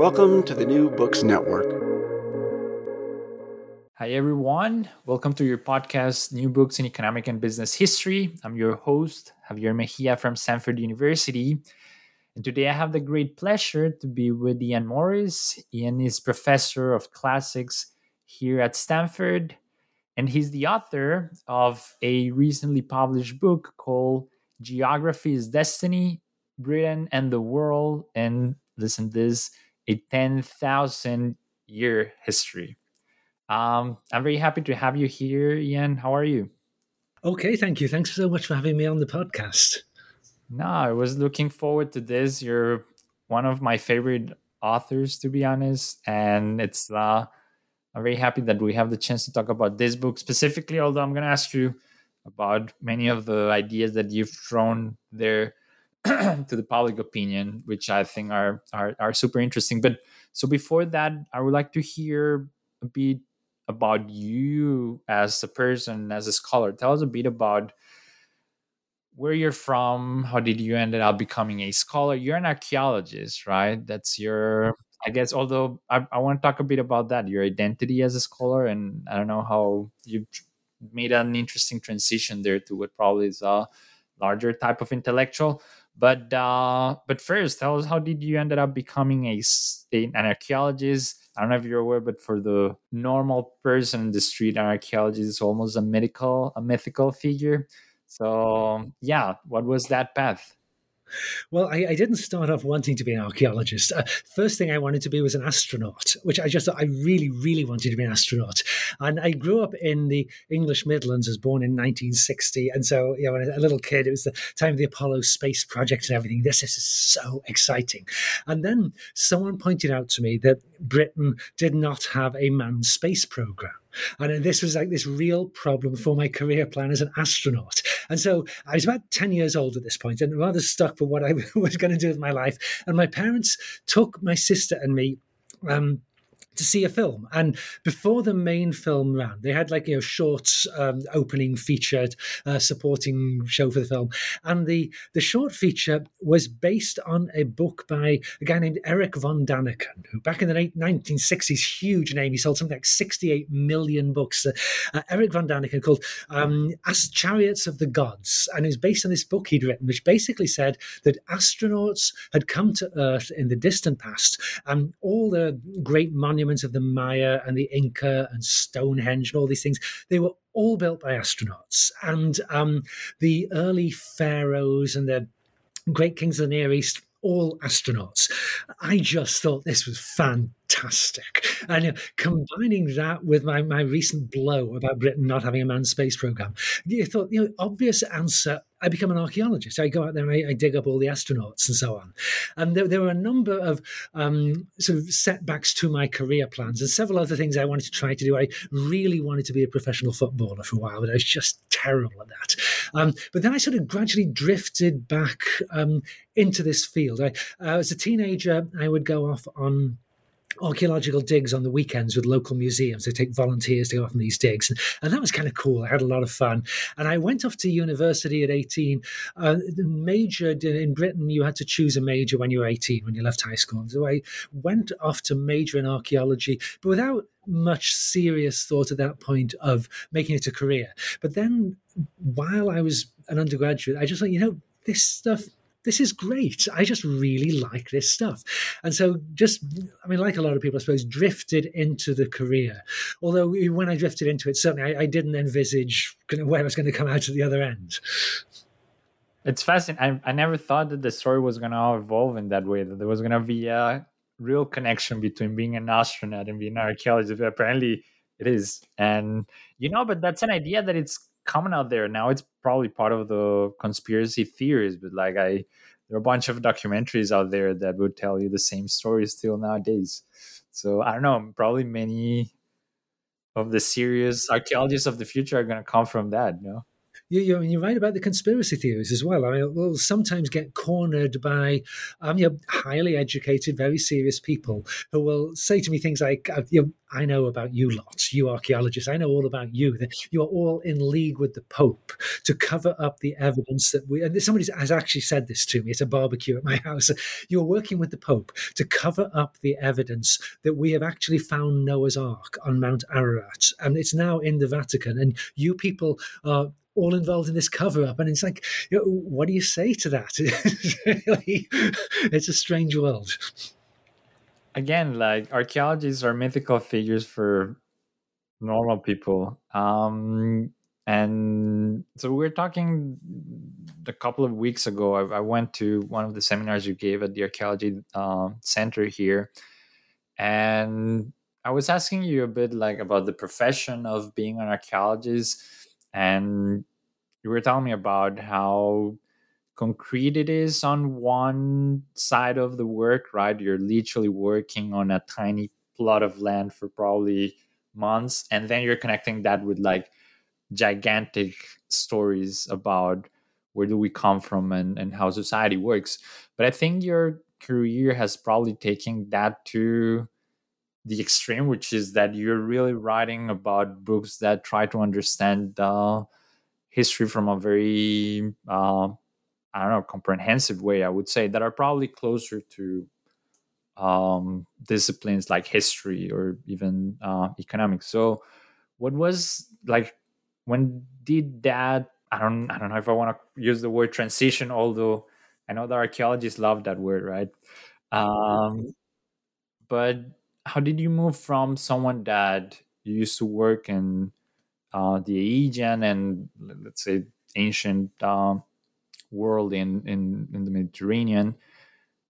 Welcome to the New Books Network. Hi, everyone. Welcome to your podcast, New Books in Economic and Business History. I'm your host, Javier Mejia from Stanford University. And today I have the great pleasure to be with Ian Morris. Ian is professor of classics here at Stanford, and he's the author of a recently published book called Geography is Destiny Britain and the World. And listen, this a 10,000 year history. Um, I'm very happy to have you here, Ian. How are you? Okay, thank you. Thanks so much for having me on the podcast. No, I was looking forward to this. You're one of my favorite authors, to be honest, and it's uh, I'm very happy that we have the chance to talk about this book specifically. Although I'm going to ask you about many of the ideas that you've thrown there to the public opinion, which I think are, are are super interesting. But so before that, I would like to hear a bit about you as a person, as a scholar. Tell us a bit about where you're from. How did you end up becoming a scholar? You're an archaeologist, right? That's your I guess although I, I want to talk a bit about that, your identity as a scholar, and I don't know how you made an interesting transition there to what probably is a larger type of intellectual. But uh, but first, tell us how did you ended up becoming a, an archaeologist? I don't know if you're aware, but for the normal person in the street, an archaeologist is almost a mythical, a mythical figure. So yeah, what was that path? Well, I, I, didn't start off wanting to be an archaeologist. Uh, first thing I wanted to be was an astronaut, which I just thought I really, really wanted to be an astronaut. And I grew up in the English Midlands, I was born in 1960. And so, you know, when a little kid, it was the time of the Apollo space project and everything. This, this is so exciting. And then someone pointed out to me that Britain did not have a manned space program. And this was like this real problem for my career plan as an astronaut. And so I was about 10 years old at this point and rather stuck for what I was going to do with my life. And my parents took my sister and me. Um, to see a film. And before the main film ran, they had like you know short um, opening featured uh, supporting show for the film, and the the short feature was based on a book by a guy named Erich von Daniken, who back in the 1960s, huge name. He sold something like 68 million books. Uh, uh, Erich von Daniken called um, "As Chariots of the Gods," and it was based on this book he'd written, which basically said that astronauts had come to Earth in the distant past, and all the great monuments monuments of the Maya and the Inca and Stonehenge and all these things, they were all built by astronauts. And um, the early pharaohs and the great kings of the Near East, all astronauts. I just thought this was fantastic. And know, combining that with my, my recent blow about Britain not having a manned space program, you thought, you know, obvious answer I become an archaeologist. I go out there and I, I dig up all the astronauts and so on. And there, there were a number of um, sort of setbacks to my career plans and several other things I wanted to try to do. I really wanted to be a professional footballer for a while, but I was just terrible at that. Um, but then I sort of gradually drifted back um, into this field. I, uh, as a teenager, I would go off on archaeological digs on the weekends with local museums. They take volunteers to go off on these digs. And, and, that was kind of cool. I had a lot of fun. And I went off to university at 18. Uh, majored in Britain, you had to choose a major when you were 18, when you left high school. So I went off to major in archaeology, but without much serious thought at that point of making it a career. But then while I was an undergraduate, I just thought, you know, this stuff this is great. I just really like this stuff. And so, just, I mean, like a lot of people, I suppose, drifted into the career. Although, when I drifted into it, certainly I, I didn't envisage where I was going to come out at the other end. It's fascinating. I, I never thought that the story was going to evolve in that way, that there was going to be a real connection between being an astronaut and being an archaeologist. Apparently, it is. And, you know, but that's an idea that it's coming out there now it's probably part of the conspiracy theories but like i there are a bunch of documentaries out there that would tell you the same story still nowadays so i don't know probably many of the serious archaeologists of the future are going to come from that you know you, you, you're right about the conspiracy theories as well. I mean, we'll sometimes get cornered by um, you know, highly educated, very serious people who will say to me things like, uh, you know, I know about you lots, you archaeologists. I know all about you. You are all in league with the Pope to cover up the evidence that we. And somebody has actually said this to me. It's a barbecue at my house. You're working with the Pope to cover up the evidence that we have actually found Noah's Ark on Mount Ararat, and it's now in the Vatican. And you people are all involved in this cover up. And it's like, you know, what do you say to that? it's, a strange world. Again, like archaeologists are mythical figures for normal people. Um, and so we are talking a couple of weeks ago. I, I, went to one of the seminars you gave at the archaeology uh, center here, and I was asking you a bit like about the profession of being an archaeologist and you were telling me about how concrete it is on one side of the work, right? You're literally working on a tiny plot of land for probably months, and then you're connecting that with like gigantic stories about where do we come from and, and how society works. But I think your career has probably taken that to the extreme, which is that you're really writing about books that try to understand the history from a very uh, I don't know comprehensive way. I would say that are probably closer to um, disciplines like history or even uh, economics. So, what was like when did that? I don't I don't know if I want to use the word transition, although I know the archaeologists love that word, right? Um, but how did you move from someone that used to work in uh, the Aegean and let's say ancient uh, world in, in in the Mediterranean?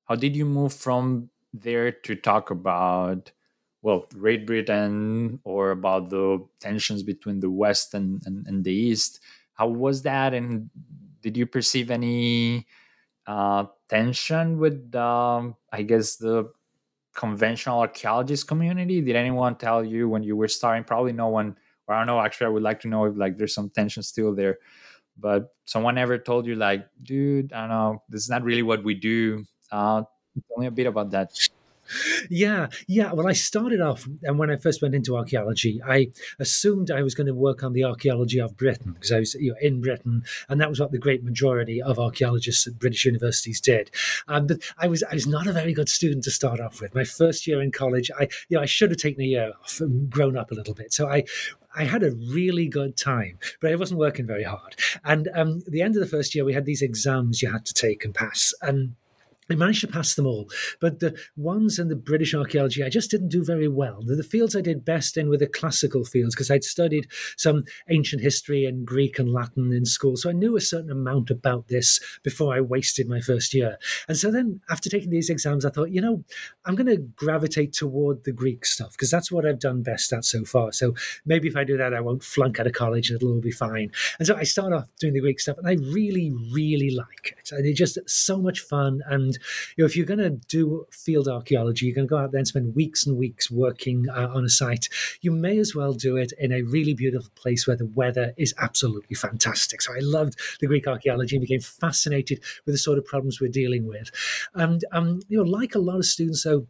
How did you move from there to talk about well Great Britain or about the tensions between the West and, and, and the East? How was that, and did you perceive any uh, tension with um, I guess the conventional archaeologist community? Did anyone tell you when you were starting? Probably no one. Or I don't know. Actually, I would like to know if like there's some tension still there. But someone ever told you like, dude, I don't know, this is not really what we do. Uh, tell me a bit about that yeah, yeah. Well, I started off, and when I first went into archaeology, I assumed I was going to work on the archaeology of Britain because I was you know, in Britain, and that was what the great majority of archaeologists at British universities did. Um, but I was I was not a very good student to start off with. My first year in college, I you know I should have taken a year off and grown up a little bit. So I I had a really good time, but I wasn't working very hard. And um, the end of the first year, we had these exams you had to take and pass, and I managed to pass them all, but the ones in the British archaeology I just didn't do very well. The, fields I did best in were the classical fields because I'd studied some ancient history and Greek and Latin in school, so I knew a certain amount about this before I wasted my first year. And so then, after taking these exams, I thought, you know, I'm going to gravitate toward the Greek stuff because that's what I've done best at so far. So maybe if I do that, I won't flunk out of college and it'll all be fine. And so I start off doing the Greek stuff, and I really, really like it. And it's just so much fun and you know, if you're going to do field archaeology, you're going to go out there and spend weeks and weeks working uh, on a site. You may as well do it in a really beautiful place where the weather is absolutely fantastic. So I loved the Greek archaeology and became fascinated with the sort of problems we're dealing with. And um, you know, like a lot of students, though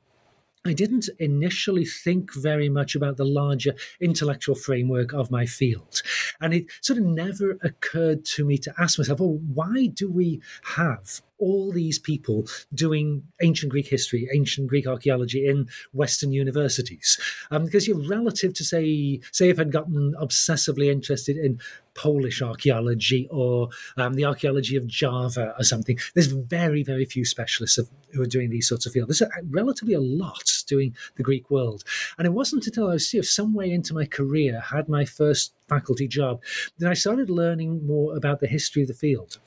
I didn't initially think very much about the larger intellectual framework of my field. And it sort of never occurred to me to ask myself, well, why do we have all these people doing ancient Greek history, ancient Greek archaeology in Western universities. Um, because you're relative to say, say if I'd gotten obsessively interested in Polish archaeology or um, the archaeology of Java or something. There's very, very few specialists of, who are doing these sorts of fields. There's a, relatively a lot doing the Greek world. And it wasn't until I was some way into my career, had my first faculty job, that I started learning more about the history of the field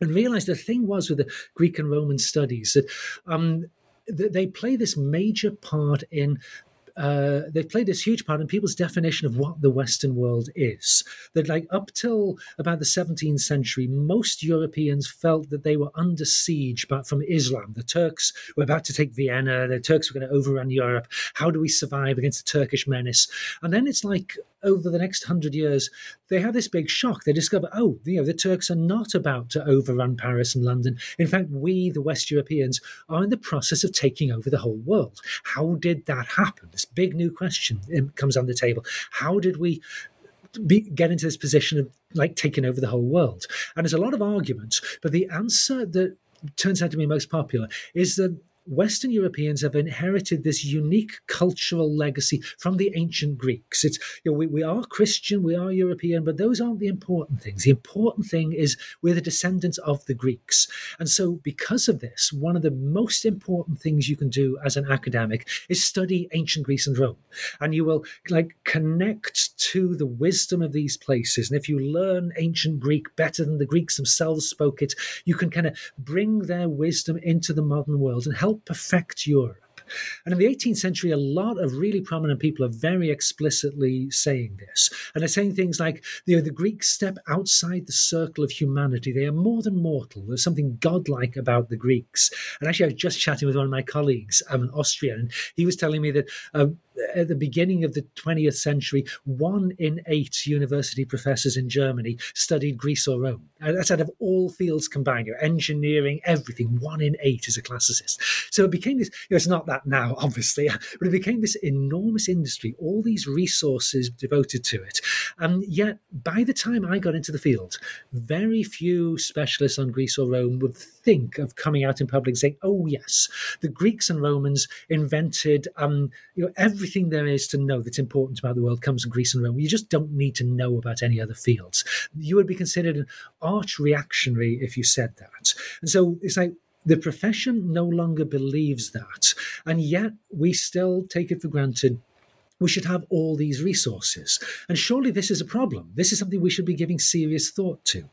and realized the thing was with the Greek and Roman studies that um, they play this major part in uh, they've played this huge part in people's definition of what the Western world is. That, like, up till about the 17th century, most Europeans felt that they were under siege but from Islam. The Turks were about to take Vienna, the Turks were going to overrun Europe. How do we survive against the Turkish menace? And then it's like over the next hundred years, they have this big shock. They discover, oh, you know, the Turks are not about to overrun Paris and London. In fact, we, the West Europeans, are in the process of taking over the whole world. How did that happen? This big new question um, comes on the table. How did we be, get into this position of like taking over the whole world? And there's a lot of arguments, but the answer that turns out to be most popular is that Western Europeans have inherited this unique cultural legacy from the ancient Greeks. It's you know, we, we are Christian, we are European, but those aren't the important things. The important thing is we're the descendants of the Greeks. And so because of this, one of the most important things you can do as an academic is study ancient Greece and Rome. And you will like connect to the wisdom of these places. And if you learn ancient Greek better than the Greeks themselves spoke it, you can kind of bring their wisdom into the modern world and help perfect Europe. And in the 18th century, a lot of really prominent people are very explicitly saying this. And they're saying things like, you know, the Greeks step outside the circle of humanity. They are more than mortal. There's something godlike about the Greeks. And actually, I was just chatting with one of my colleagues, I'm an Austrian, and he was telling me that uh, at the beginning of the 20th century, one in eight university professors in Germany studied Greece or Rome. And that's out of all fields combined, your engineering, everything, one in eight is a classicist. So it became this, you know, it's not that now, obviously, but it became this enormous industry, all these resources devoted to it. And yet, by the time I got into the field, very few specialists on Greece or Rome would think of coming out in public saying, oh, yes, the Greeks and Romans invented um, you know, everything there is to know that's important about the world comes from Greece and Rome. You just don't need to know about any other fields. You would be considered an arch reactionary if you said that. And so it's like, the profession no longer believes that. And yet we still take it for granted we should have all these resources. And surely this is a problem. This is something we should be giving serious thought to.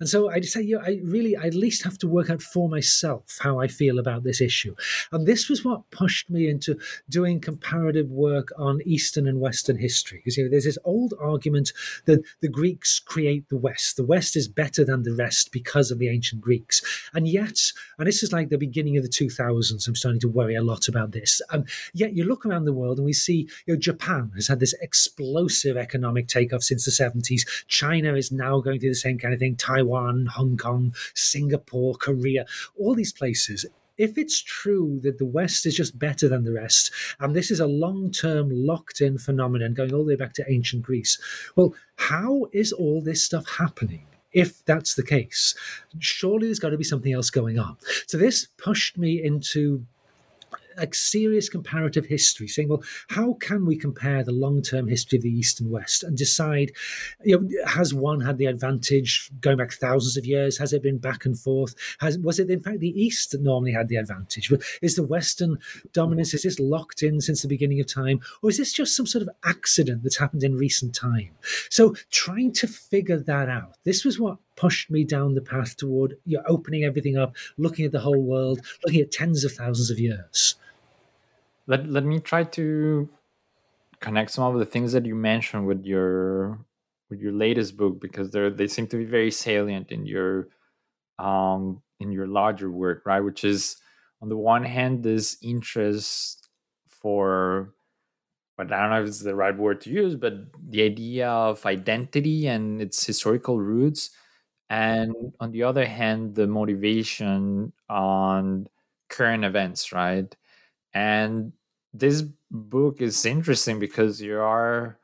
And so I say, you know, I really, I at least have to work out for myself how I feel about this issue. And this was what pushed me into doing comparative work on Eastern and Western history. Because you know, there's this old argument that the Greeks create the West. The West is better than the rest because of the ancient Greeks. And yet, and this is like the beginning of the 2000s, I'm starting to worry a lot about this. Um, yet you look around the world and we see, you know, Japan has had this explosive economic takeoff since the 70s. China is now going through the same kind of thing. Taiwan, Hong Kong, Singapore, Korea, all these places if it's true that the West is just better than the rest, and this is a long term locked in phenomenon going all the way back to ancient Greece, well, how is all this stuff happening? If that's the case, surely there's got to be something else going on. So, this pushed me into like serious comparative history, saying, well, how can we compare the long term history of the East and West and decide, you know, has one had the advantage going back thousands of years? Has it been back and forth? Has was it in fact the East that normally had the advantage? Is the Western dominance is this locked in since the beginning of time, or is this just some sort of accident that's happened in recent time? So trying to figure that out. This was what pushed me down the path toward you know, opening everything up, looking at the whole world, looking at tens of thousands of years. Let, let me try to connect some of the things that you mentioned with your with your latest book because they they seem to be very salient in your um in your larger work right which is on the one hand, this interest for, but I don't know if it's the right word to use, but the idea of identity and its historical roots. And on the other hand, the motivation on current events, right? And this book is interesting because you are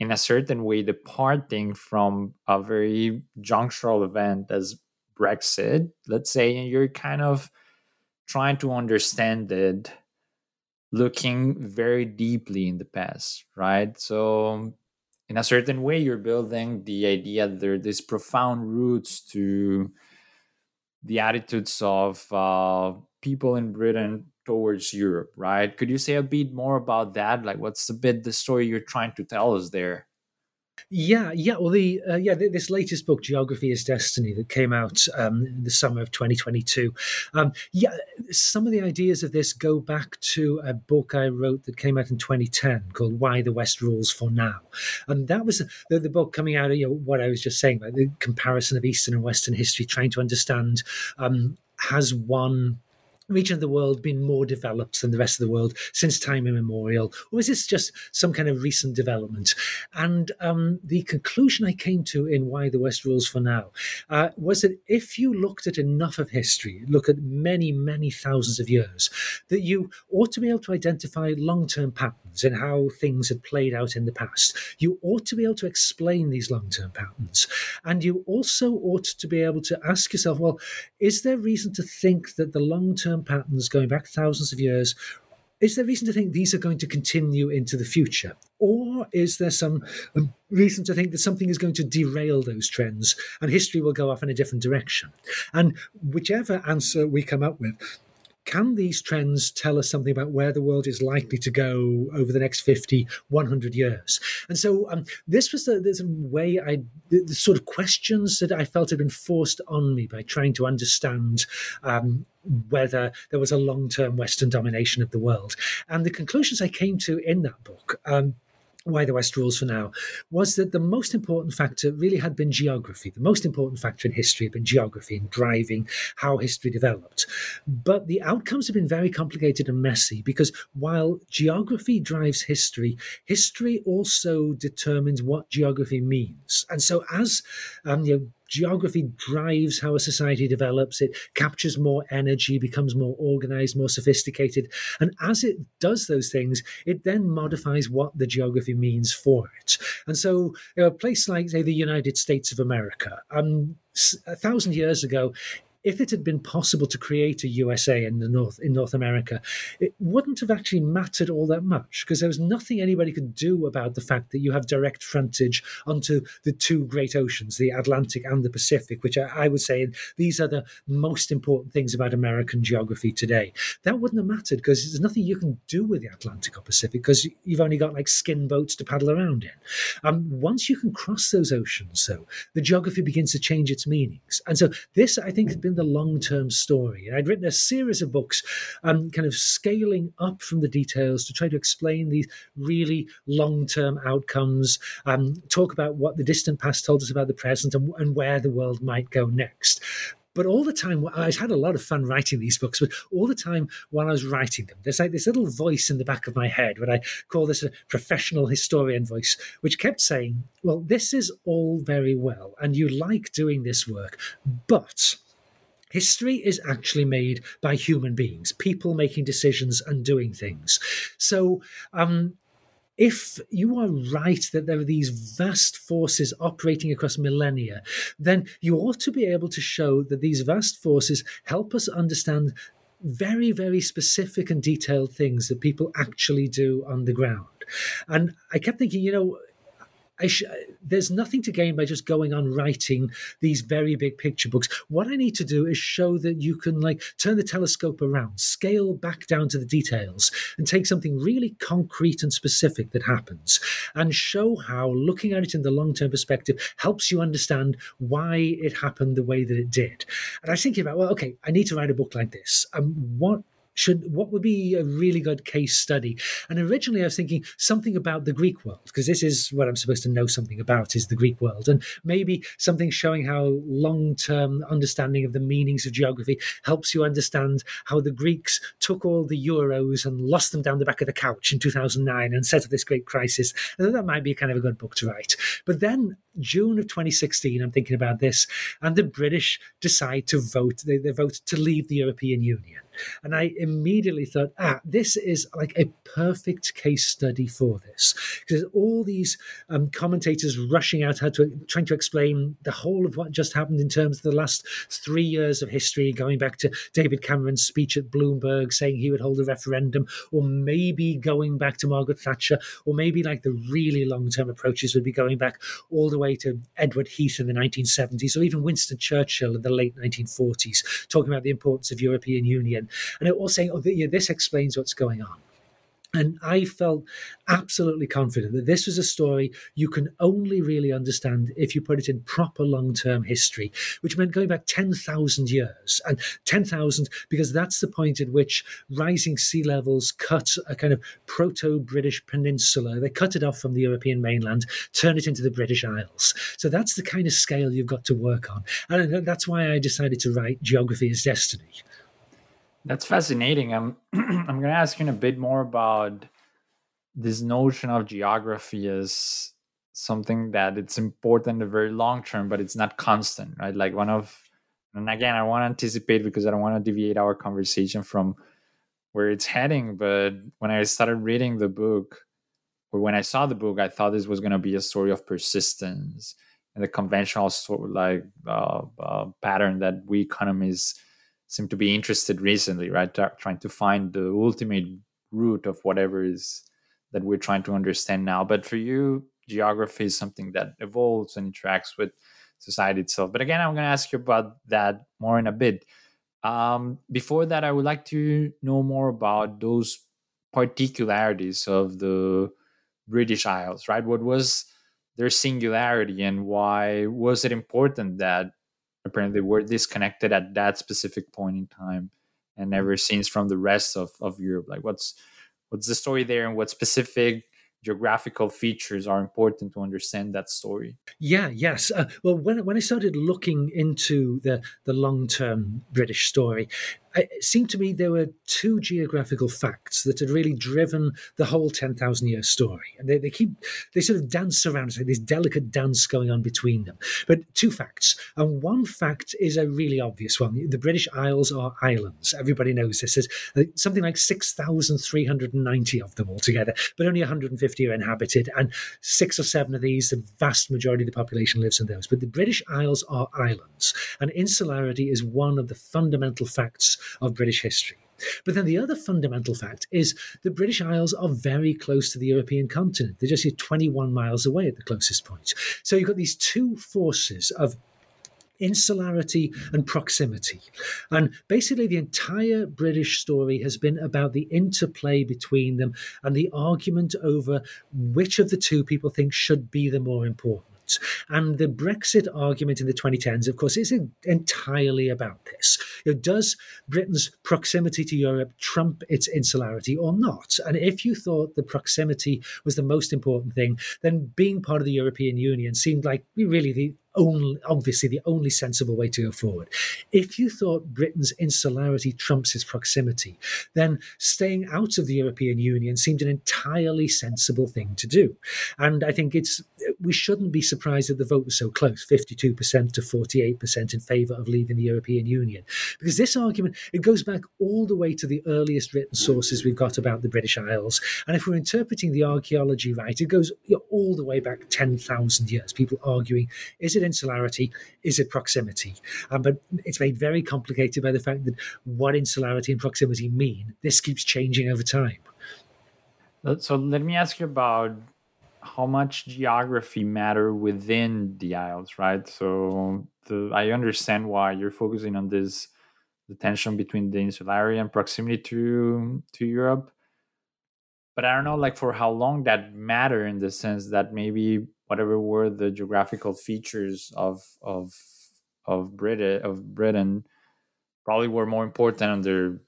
in a certain way departing from a very junctural event as Brexit, let's say, and you're kind of trying to understand it looking very deeply in the past, right? So, in a certain way, you're building the idea that there are these profound roots to the attitudes of uh, people in Britain towards Europe, right? Could you say a bit more about that? Like, what's the bit the story you're trying to tell us there? Yeah, yeah. Well, the uh, yeah, this latest book, Geography is Destiny, that came out um, in the summer of 2022. Um, yeah, some of the ideas of this go back to a book I wrote that came out in 2010 called "Why the West Rules for Now," and that was the, the book coming out of you know, what I was just saying about the comparison of Eastern and Western history, trying to understand um, has one region of the world been more developed than the rest of the world since time immemorial? Or is this just some kind of recent development? And um, the conclusion I came to in Why the West Rules for Now uh, was that if you looked at enough of history, look at many, many thousands of years, that you ought to be able to identify long term patterns in how things had played out in the past. You ought to be able to explain these long term patterns. And you also ought to be able to ask yourself, well, is there reason to think that the long term patterns going back thousands of years is there reason to think these are going to continue into the future? Or is there some um, reason to think that something is going to derail those trends and history will go off in a different direction? And whichever answer we come up with, can these trends tell us something about where the world is likely to go over the next 50, 100 years? And so um, this was the, the way I, the, the, sort of questions that I felt had been forced on me by trying to understand um, whether there was a long term Western domination of the world. And the conclusions I came to in that book. Um, why the West rules for now, was that the most important factor really had been geography. The most important factor in history had been geography and driving how history developed. But the outcomes have been very complicated and messy because while geography drives history, history also determines what geography means. And so as um, you know, geography drives how a society develops. It captures more energy, becomes more organized, more sophisticated. And as it does those things, it then modifies what the geography means for it. And so, you know, a place like, say, the United States of America, um, a thousand years ago, if it had been possible to create a USA in the North in North America, it wouldn't have actually mattered all that much because there was nothing anybody could do about the fact that you have direct frontage onto the two great oceans, the Atlantic and the Pacific, which I, I would say these are the most important things about American geography today. That wouldn't have mattered because there's nothing you can do with the Atlantic or Pacific because you've only got like skin boats to paddle around in. Um, once you can cross those oceans, though, the geography begins to change its meanings. And so this, I think, has been the long term story. And I'd written a series of books, um, kind of scaling up from the details to try to explain these really long term outcomes, um, talk about what the distant past told us about the present and, and where the world might go next. But all the time, I had a lot of fun writing these books, but all the time while I was writing them, there's like this little voice in the back of my head, what I call this a professional historian voice, which kept saying, Well, this is all very well, and you like doing this work, but History is actually made by human beings, people making decisions and doing things. So, um, if you are right that there are these vast forces operating across millennia, then you ought to be able to show that these vast forces help us understand very, very specific and detailed things that people actually do on the ground. And I kept thinking, you know, sh- there's nothing to gain by just going on writing these very big picture books. What I need to do is show that you can like turn the telescope around, scale back down to the details, and take something really concrete and specific that happens, and show how looking at it in the long term perspective helps you understand why it happened the way that it did. And I was thinking about, well, okay, I need to write a book like this. Um, what should what would be a really good case study? And originally I was thinking something about the Greek world, because this is what I'm supposed to know something about is the Greek world. And maybe something showing how long-term understanding of the meanings of geography helps you understand how the Greeks took all the euros and lost them down the back of the couch in 2009 and set up this great crisis. And that might be kind of a good book to write. But then June of 2016, I'm thinking about this, and the British decide to vote. They, they vote to leave the European Union. And I immediately thought, ah, this is like a perfect case study for this. Because all these um, commentators rushing out, to, trying to explain the whole of what just happened in terms of the last three years of history, going back to David Cameron's speech at Bloomberg saying he would hold a referendum, or maybe going back to Margaret Thatcher, or maybe like the really long term approaches would be going back all the way to Edward Heath in the 1970s, or even Winston Churchill in the late 1940s, talking about the importance of European Union and it was saying, oh, yeah, this explains what's going on. And I felt absolutely confident that this was a story you can only really understand if you put it in proper long term history, which meant going back 10,000 years. And 10,000, because that's the point at which rising sea levels cut a kind of proto British peninsula. They cut it off from the European mainland, turn it into the British Isles. So that's the kind of scale you've got to work on. And uh, that's why I decided to write Geography is Destiny. That's fascinating. I'm I'm going to ask you a bit more about this notion of geography as something that it's important in the very long term, but it's not constant, right? Like one of, and again, I want to anticipate because I don't want to deviate our conversation from where it's heading. But when I started reading the book, or when I saw the book, I thought this was going to be a story of persistence and the conventional sort of like uh, uh, pattern that we economists seem to be interested recently, right? Trying to find the ultimate root of whatever is that we're trying to understand now. But for you, geography is something that evolves and interacts with society itself. But again, I'm going to ask you about that more in a bit. Um, before that, I would like to know more about those particularities of the British Isles, right? What was their singularity and why was it important that apparently were disconnected at that specific point in time and ever since from the rest of, of Europe. Like what's what's the story there and what specific geographical features are important to understand that story. Yeah, yes. Uh, well, when, when I started looking into the, the long term British story, it seemed to me there were two geographical facts that had really driven the whole 10,000 year story. And they, they keep, they sort of dance around, so this delicate dance going on between them. But two facts. And one fact is a really obvious one. The British Isles are islands. Everybody knows this. There's uh, something like 6,390 of them altogether, but only 150 are inhabited. And six or seven of these, the vast majority of the population lives in those. But the British Isles are islands. And insularity is one of the fundamental facts of British history. But then the other fundamental fact is the British Isles are very close to the European continent. They're just 21 miles away at the closest point. So you've got these two forces of insularity and proximity. And basically, the entire British story has been about the interplay between them and the argument over which of the two people think should be the more important. And the Brexit argument in the 2010s, of course, is entirely about this. You know, does Britain's proximity to Europe trump its insularity or not? And if you thought the proximity was the most important thing, then being part of the European Union seemed like really the only, obviously the only sensible way to go forward. If you thought Britain's insularity trumps its proximity, then staying out of the European Union seemed an entirely sensible thing to do. And I think it's we shouldn't be surprised that the vote was so close, 52% to 48% in favour of leaving the European Union. Because this argument, it goes back all the way to the earliest written sources we've got about the British Isles. And if we're interpreting the archaeology right, it goes all the way back 10,000 years, people arguing, is it it insularity? Is it proximity? Um, but it's made very complicated by the fact that what insularity and proximity mean. This keeps changing over time. So let me ask you about how much geography matter within the Isles, right? So the, I understand why you're focusing on this the tension between the insularity and proximity to to Europe. But I don't know, like for how long that matter in the sense that maybe whatever were the geographical features of of of Britain of Britain probably were more important under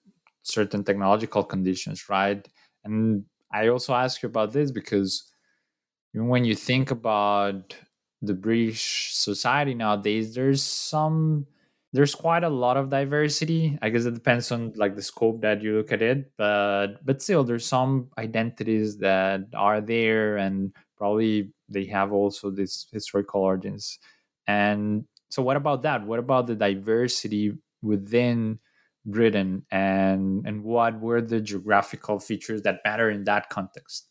certain technological conditions, right? And I also ask you about this because when you think about the British society nowadays, there's some there's quite a lot of diversity. I guess it depends on like the scope that you look at it, but but still there's some identities that are there and probably they have also this historical origins. And so what about that? What about the diversity within Britain and and what were the geographical features that matter in that context?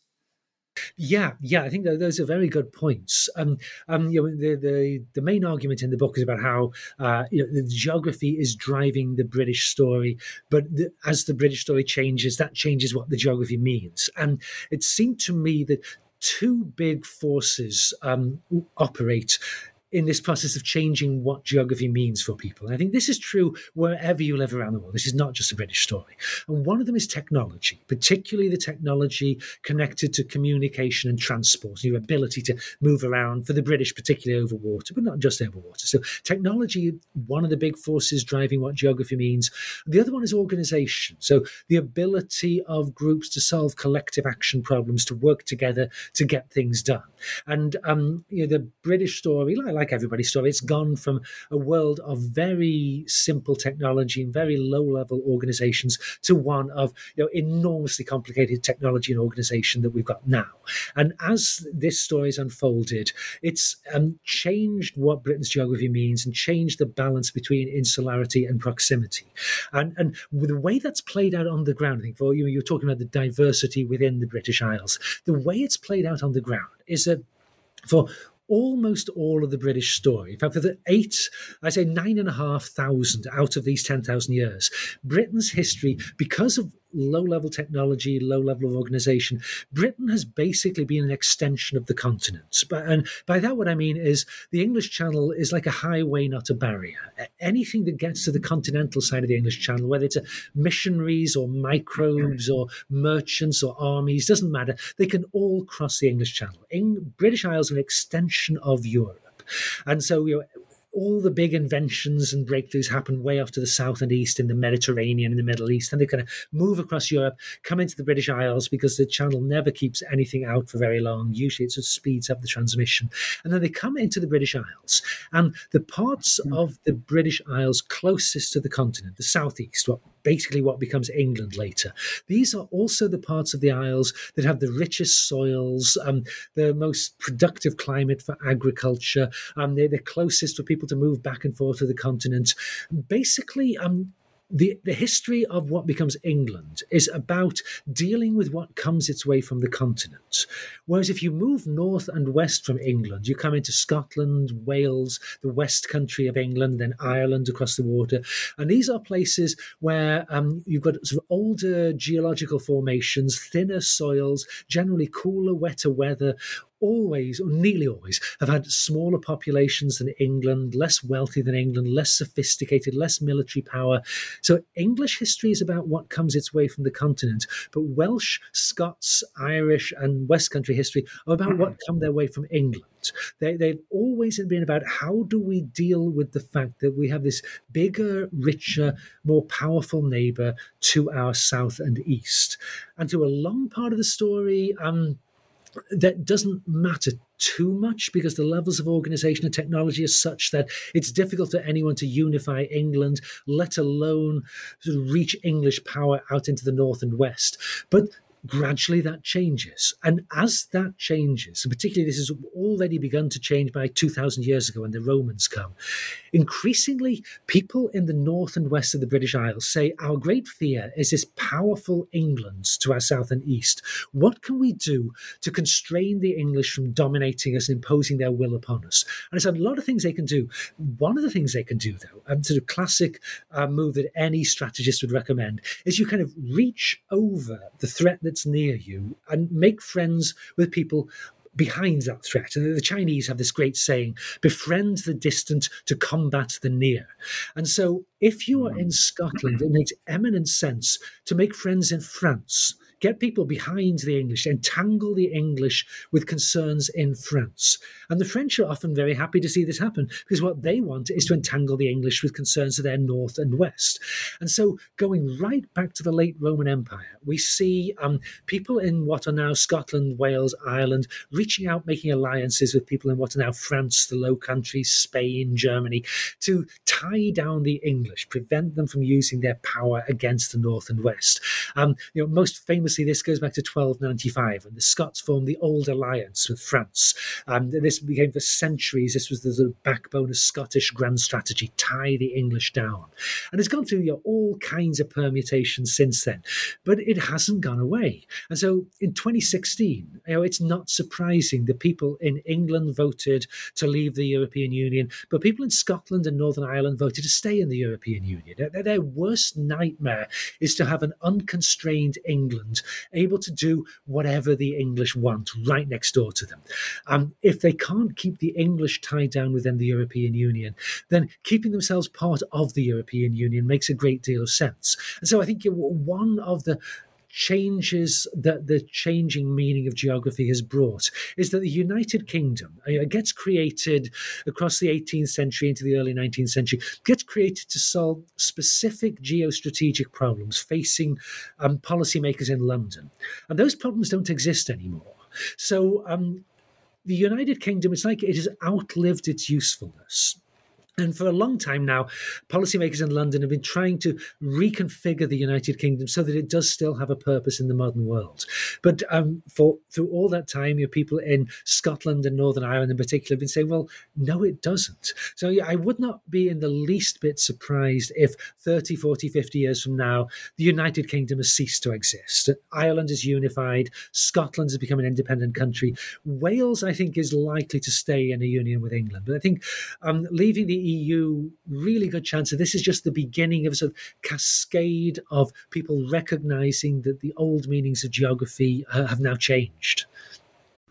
Yeah, yeah, I think those are very good points. Um, um, you know, the, the the main argument in the book is about how uh, you know, the geography is driving the British story, but the, as the British story changes, that changes what the geography means. And it seemed to me that two big forces um, operate in this process of changing what geography means for people. And I think this is true wherever you live around the world. This is not just a British story. And one of them is technology, particularly the technology connected to communication and transport, your ability to move around for the British, particularly over water, but not just over water. So technology, one of the big forces driving what geography means. The other one is organization. So the ability of groups to solve collective action problems, to work together to get things done. And um, you know, the British story, like like everybody's story, it's gone from a world of very simple technology and very low level organizations to one of you know enormously complicated technology and organization that we've got now. And as this story is unfolded, it's um, changed what Britain's geography means and changed the balance between insularity and proximity. And and the way that's played out on the ground, I think for you, you're talking about the diversity within the British Isles. The way it's played out on the ground is that for almost all of the British story. In fact, for the eight, I say nine and a half thousand out of these 10,000 years, Britain's history, because of low level technology, low level of organization, Britain has basically been an extension of the continent. And by that, what I mean is the English Channel is like a highway, not a barrier. Anything that gets to the continental side of the English Channel, whether it's missionaries or microbes or merchants or armies, doesn't matter. They can all cross the English Channel. In, British Isles are an extension of Europe. And so, you know, all the big inventions and breakthroughs happen way off to the south and east in the Mediterranean and the Middle East. And they kind of move across Europe, come into the British Isles because the channel never keeps anything out for very long. Usually it just speeds up the transmission. And then they come into the British Isles. And the parts mm. of the British Isles closest to the continent, the southeast, what basically what becomes England later. These are also the parts of the Isles that have the richest soils, um, the most productive climate for agriculture. Um, they're the closest for people to move back and forth to the continent. Basically, um, the, the history of what becomes England is about dealing with what comes its way from the continent. Whereas if you move north and west from England, you come into Scotland, Wales, the west country of England, then Ireland across the water. And these are places where um, you've got sort of older geological formations, thinner soils, generally cooler, wetter weather, always, or nearly always, have had smaller populations than England, less wealthy than England, less sophisticated, less military power. So English history is about what comes its way from the continent, but Welsh, Scots, Irish, and West Country history are about what come their way from England. They, they've always been about how do we deal with the fact that we have this bigger, richer, more powerful neighbor to our south and east. And to a long part of the story, um, that doesn't matter too much because the levels of organization and technology are such that it's difficult for anyone to unify England, let alone reach English power out into the north and west. But gradually that changes. And as that changes, and particularly this has already begun to change by 2,000 years ago when the Romans come, increasingly people in the north and west of the British Isles say, Our great fear is this powerful England to our south and east. What can we do to constrain the English from dominating us and imposing their will upon us? And it's a lot of things they can do. One of the things they can do, though, and sort of classic uh, move that any strategist would recommend, is you kind of reach over the threat that that's near you and make friends with people behind that threat. And the Chinese have this great saying befriend the distant to combat the near. And so if you are in hmm. Scotland, it makes eminent sense to make friends in France get people behind the English, entangle the English with concerns in France. And the French are often very happy to see this happen because what they want is to entangle the English with concerns of their north and west. And so, going right back to the late Roman Empire, we see um, people in what are now Scotland, Wales, Ireland reaching out, making alliances with people in what are now France, the Low Countries, Spain, Germany, to tie down the English, prevent them from using their power against the north and west. Um, you know, most famously, this goes back to 1295 when the Scots formed the Auld Alliance with France. Um, this became for centuries. This was the, the backbone of Scottish grand strategy: tie the English down, and it's gone through you know, all kinds of permutations since then. But it hasn't gone away. And so, in 2016, you know, it's not surprising that people in England voted to leave the European Union, but people in Scotland and Northern Ireland voted to stay in the European Union. Their, their worst nightmare is to have an unconstrained England able to do whatever the English want right next door to them. Um, if they can't keep the English tied down within the European Union, then keeping themselves part of the European Union makes a great deal of sense. And so I think one of the changes that the changing meaning of geography has brought is that the United Kingdom uh, gets created across the 18th century into the early 19th century, gets created to solve specific geostrategic problems facing um, policymakers in London. And those problems don't exist anymore. So, um, the United Kingdom, it's like it has outlived its usefulness. And for a long time now, policymakers in London have been trying to reconfigure the United Kingdom so that it does still have a purpose in the modern world. But um, for through all that time, your people in Scotland and Northern Ireland in particular have been saying, well, no, it doesn't. So yeah, I would not be in the least bit surprised if 30, 40, 50 years from now, the United Kingdom has ceased to exist. Ireland is unified, Scotland has become an independent country. Wales, I think, is likely to stay in a union with England. But I think um, leaving the EU, really good chance that this is just the beginning of a sort of cascade of people recognizing that the old meanings of geography uh, have now changed.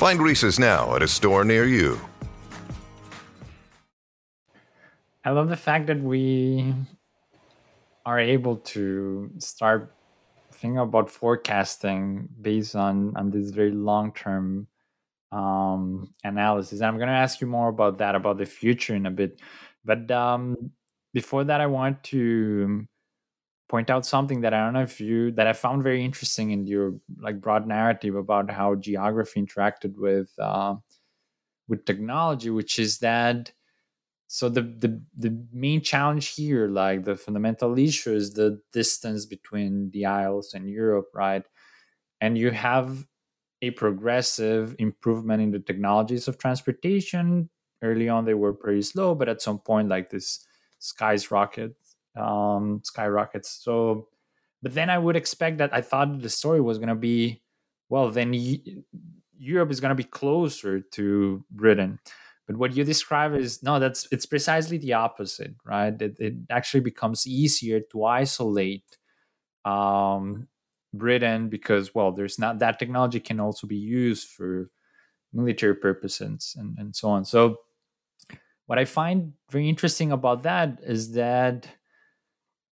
Find Reese's now at a store near you. I love the fact that we are able to start thinking about forecasting based on on this very long term um, analysis. And I'm going to ask you more about that about the future in a bit. But um, before that, I want to point out something that I don't know if you that I found very interesting in your like broad narrative about how geography interacted with uh, with technology, which is that so the the the main challenge here, like the fundamental issue, is the distance between the Isles and Europe, right? And you have a progressive improvement in the technologies of transportation. Early on, they were pretty slow, but at some point, like this skies rocket um, skyrockets. So, but then I would expect that I thought the story was going to be, well, then Europe is going to be closer to Britain. But what you describe is no, that's it's precisely the opposite, right? It, it actually becomes easier to isolate um, Britain because, well, there's not that technology can also be used for military purposes and, and so on. So, what I find very interesting about that is that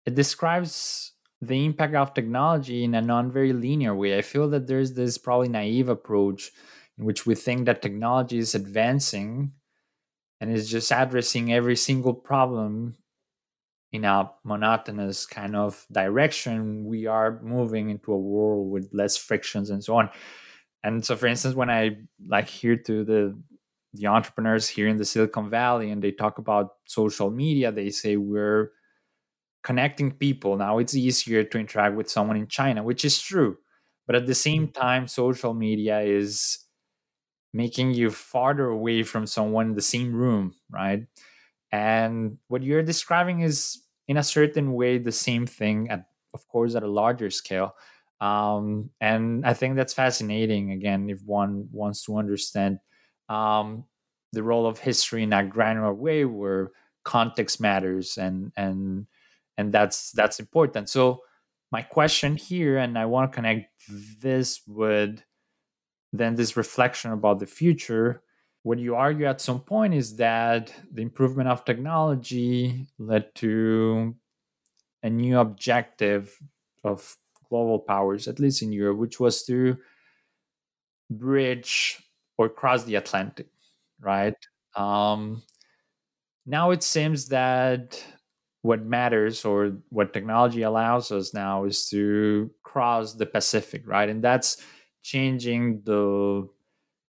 it describes the impact of technology in a non very linear way. I feel that there's this probably naive approach in which we think that technology is advancing and is just addressing every single problem in a monotonous kind of direction. We are moving into a world with less frictions and so on. And so, for instance, when I like hear to the the entrepreneurs here in the Silicon Valley and they talk about social media, they say we're connecting people. Now it's easier to interact with someone in China, which is true. But at the same mm-hmm. time, social media is making you farther away from someone in the same room, right? And what you're describing is, in a certain way, the same thing, at, of course, at a larger scale. Um, and I think that's fascinating, again, if one wants to understand um, the role of history in that granular way where context matters and and and that's that's important. So my question here and i want to connect this with then this reflection about the future. What you argue at some point is that the improvement of technology led to a new objective of global powers at least in europe which was to bridge or cross the atlantic right? Um, now it seems that what matters or what technology allows us now is to cross the Pacific, right? And that's changing the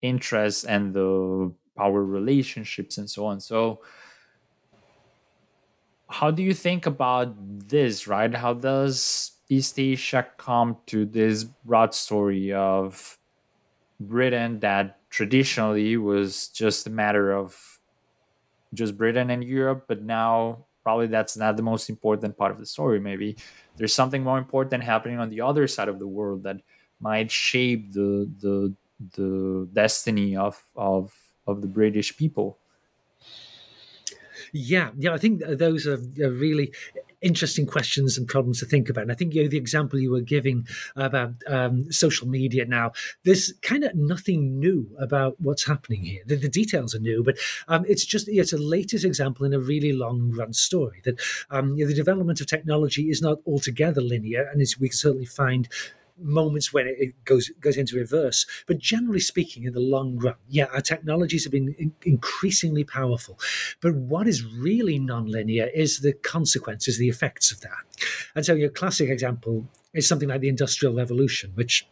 interests and the power relationships and so on. So, how do you think about this, right? How does East Asia come to this broad story of Britain that traditionally was just a matter of just Britain and Europe, but now probably that's not the most important part of the story. Maybe there's something more important happening on the other side of the world that might shape the the the destiny of of of the British people. Yeah, yeah, I think those are, really interesting questions and problems to think about. And I think you know the example you were giving about um, social media now, there's kind of nothing new about what's happening here. The, the details are new, but um, it's just it's a latest example in a really long run story that um, you know, the development of technology is not altogether linear, and we can certainly find moments when it goes goes into reverse. But generally speaking, in the long run, yeah, our technologies have been in- increasingly powerful. But what is really nonlinear is the consequences, the effects of that. And so, your classic example is something like the Industrial Revolution, which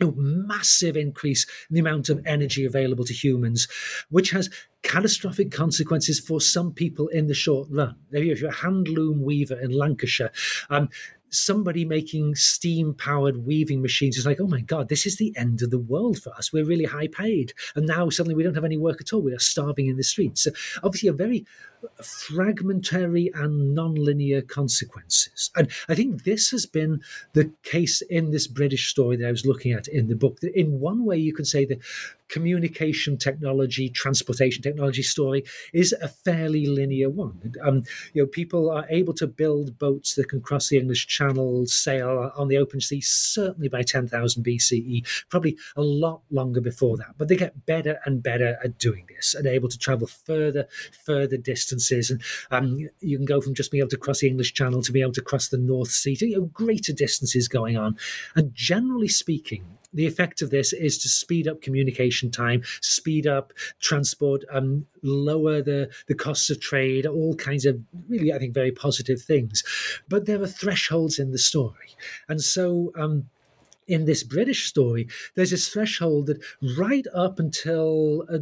a massive increase in the amount of energy available to humans, which has catastrophic consequences for some people in the short run. If you're a hand loom weaver in Lancashire, um, somebody making steam powered weaving machines is like, oh my God, this is the end of the world for us. We're really high paid. And now suddenly we don't have any work at all. We are starving in the streets. So obviously, a very fragmentary and non-linear consequences. And I think this has been the case in this British story that I was looking at in the book. That in one way, you could say the communication technology, transportation technology story is a fairly linear one. Um, you know, people are able to build boats that can cross the English Channel, sail on the open sea, certainly by 10,000 BCE, probably a lot longer before that. But they get better and better at doing this and able to travel further, further distance distances. And um, you can go from just being able to cross the English Channel to be able to cross the North Sea to you know, greater distances going on. And generally speaking, the effect of this is to speed up communication time, speed up transport, um, lower the, the costs of trade, all kinds of really, I think, very positive things. But there are thresholds in the story. And so, um, in this British story, there's this threshold that right up until uh,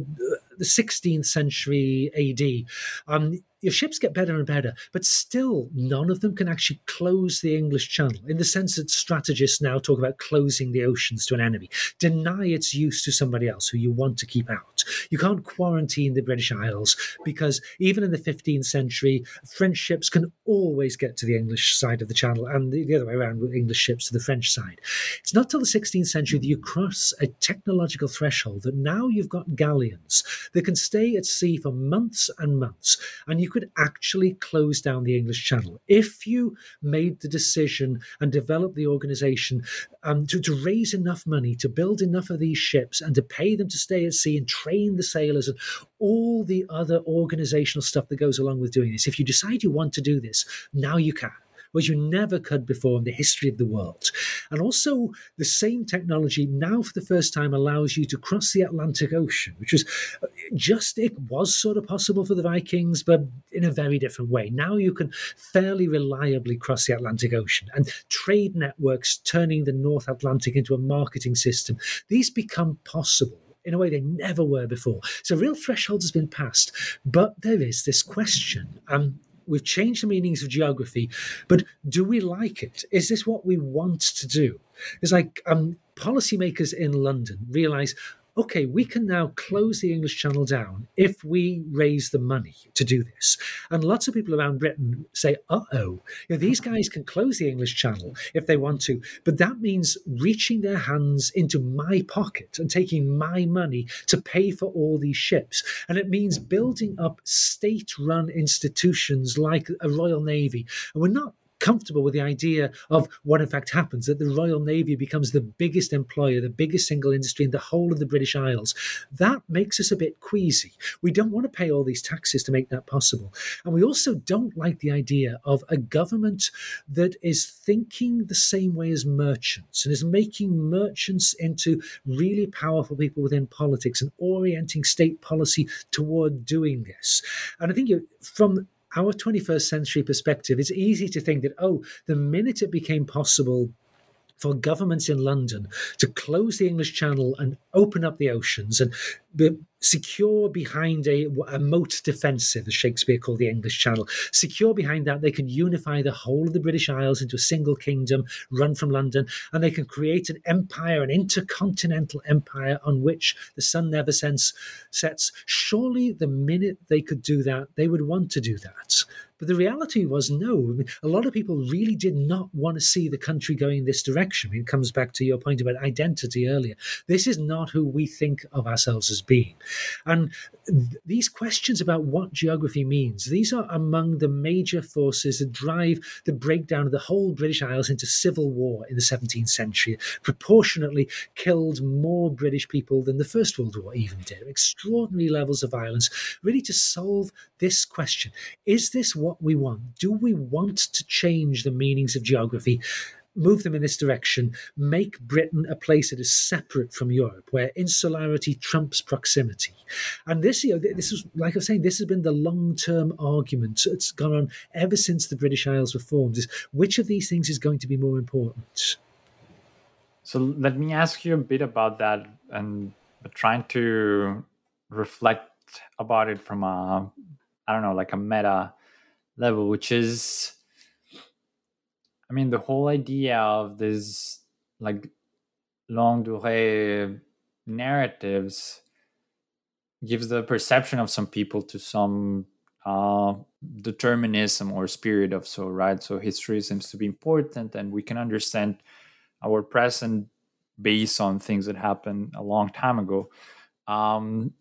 the 16th century AD, um, your ships get better and better, but still none of them can actually close the English Channel in the sense that strategists now talk about closing the oceans to an enemy, deny its use to somebody else who you want to keep out. You can't quarantine the British Isles because even in the 15th century, French ships can always get to the English side of the Channel and the, the other way around with English ships to the French side. It's not till the 16th century that you cross a technological threshold that now you've got galleons that can stay at sea for months and months, and you could actually close down the English Channel. If you made the decision and developed the organization um, to, to raise enough money to build enough of these ships and to pay them to stay at sea and train the sailors and all the other organizational stuff that goes along with doing this, if you decide you want to do this, now you can which you never could before in the history of the world. And also, the same technology now for the first time allows you to cross the Atlantic Ocean, which was just, it was sort of possible for the Vikings, but in a very different way. Now you can fairly reliably cross the Atlantic Ocean and trade networks turning the North Atlantic into a marketing system. These become possible in a way they never were before. So real threshold has been passed, but there is this question. Um, We've changed the meanings of geography, but do we like it? Is this what we want to do? It's like um, policymakers in London realize, okay, we can now close the English Channel down if we raise the money to do this. And lots of people around Britain say, uh oh, you know, these guys can close the English Channel if they want to, but that means reaching their hands into my pocket and taking my money to pay for all these ships. And it means building up state run institutions like a Royal Navy. And we're not comfortable with the idea of what in fact happens that the Royal Navy becomes the biggest employer, the biggest single industry in the whole of the British Isles. That makes us a bit queasy. We don't want to pay all these taxes to make that possible. And we also don't like the idea of a government that is thinking the same way as merchants and is making merchants into really powerful people within politics and orienting state policy toward doing this. And I think from our 21st century perspective, it's easy to think that, oh, the minute it became possible for governments in London to close the English Channel and open up the oceans and secure behind a, a moat defensive, as Shakespeare called the English Channel. Secure behind that, they can unify the whole of the British Isles into a single kingdom, run from London, and they can create an empire, an intercontinental empire on which the sun never sets. Surely, the minute they could do that, they would want to do that. But the reality was no. I mean, a lot of people really did not want to see the country going this direction. I mean, it comes back to your point about identity earlier. This is not who we think of ourselves as being. And th- these questions about what geography means, these are among the major forces that drive the breakdown of the whole British Isles into civil war in the 17th century, proportionately killed more British people than the First World War even did. Extraordinary levels of violence, really to solve this question. Is this what what we want? Do we want to change the meanings of geography? Move them in this direction, make Britain a place that is separate from Europe, where insularity trumps proximity. And this, you know, this is like I was saying, this has been the long-term argument. It's gone on ever since the British Isles were formed. Is which of these things is going to be more important? So let me ask you a bit about that, and trying to reflect about it from a, I don't know, like a meta level, which is, I mean, the whole idea of this like longue durée narratives gives the perception of some people to some uh, determinism or spirit of so right? So history seems to be important and we can understand our present based on things that happened a long time ago. Um,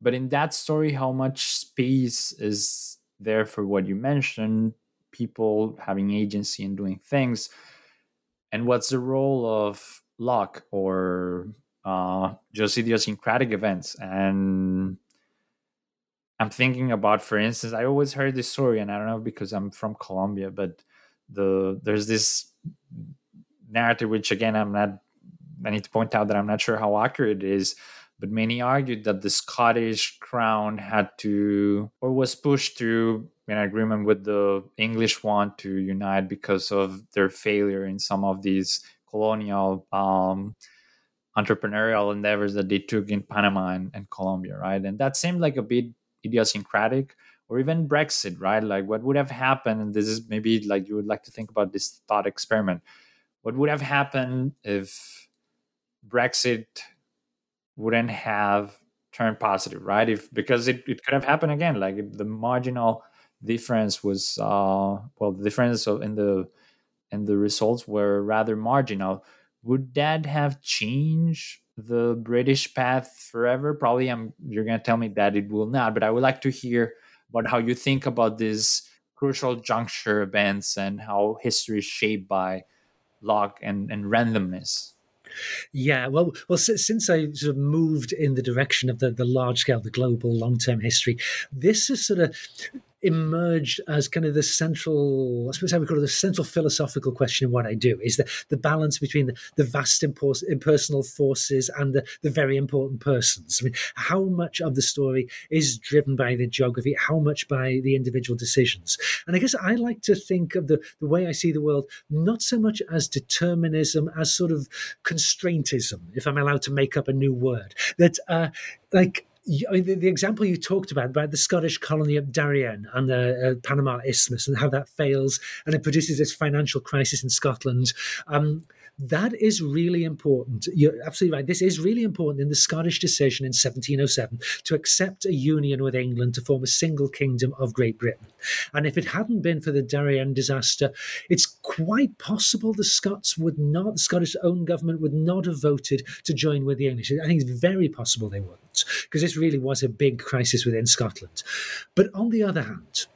but in that story how much space is there for what you mentioned people having agency and doing things. And what's the role of luck or uh, just idiosyncratic events? And i'm thinking about for instance i always heard this story and i don't know because i'm from colombia but the there's this narrative which again i'm not i need to point out that i'm not sure how accurate it is but many argued that the Scottish crown had to or was pushed to, an agreement with the English one to unite because of their failure in some of these colonial um, entrepreneurial endeavors that they took in Panama and, and Colombia, right? And that seemed like a bit idiosyncratic or even Brexit, right? Like what would have happened, and this is maybe like you would like to think about this thought experiment. What would have happened if Brexit wouldn't have turned positive, right? If because it, it could have happened again, like the marginal difference was uh well the difference in the in the results were rather marginal. Would that have changed the British path forever? Probably, I'm. You're gonna tell me that it will not, but I would like to hear about how you think about these crucial juncture events and how history is shaped by luck and, and randomness. Yeah, well, well, since I sort of moved in the direction of the, the large scale, the global long term history, this is sort of emerged as kind of the central, I suppose I would call it the central philosophical question in what I do is the, the balance between the, the vast impor- impersonal forces and the, the very important persons. I mean, how much of the story is driven by the geography, how much by the individual decisions? And I guess I like to think of the, the way I see the world not so much as determinism as sort of constraintism, if I'm allowed to make up a new word. That, uh, like, I mean, the, the, example you talked about about the Scottish colony of Darien and the uh, Panama Isthmus and how that fails and it produces this financial crisis in Scotland. Um, that is really important. You're absolutely right. This is really important in the Scottish decision in 1707 to accept a union with England to form a single kingdom of Great Britain. And if it hadn't been for the Darien disaster, it's quite possible the Scots would not, the Scottish own government would not have voted to join with the English. I think it's very possible they wouldn't, because this really was a big crisis within Scotland. But on the other hand,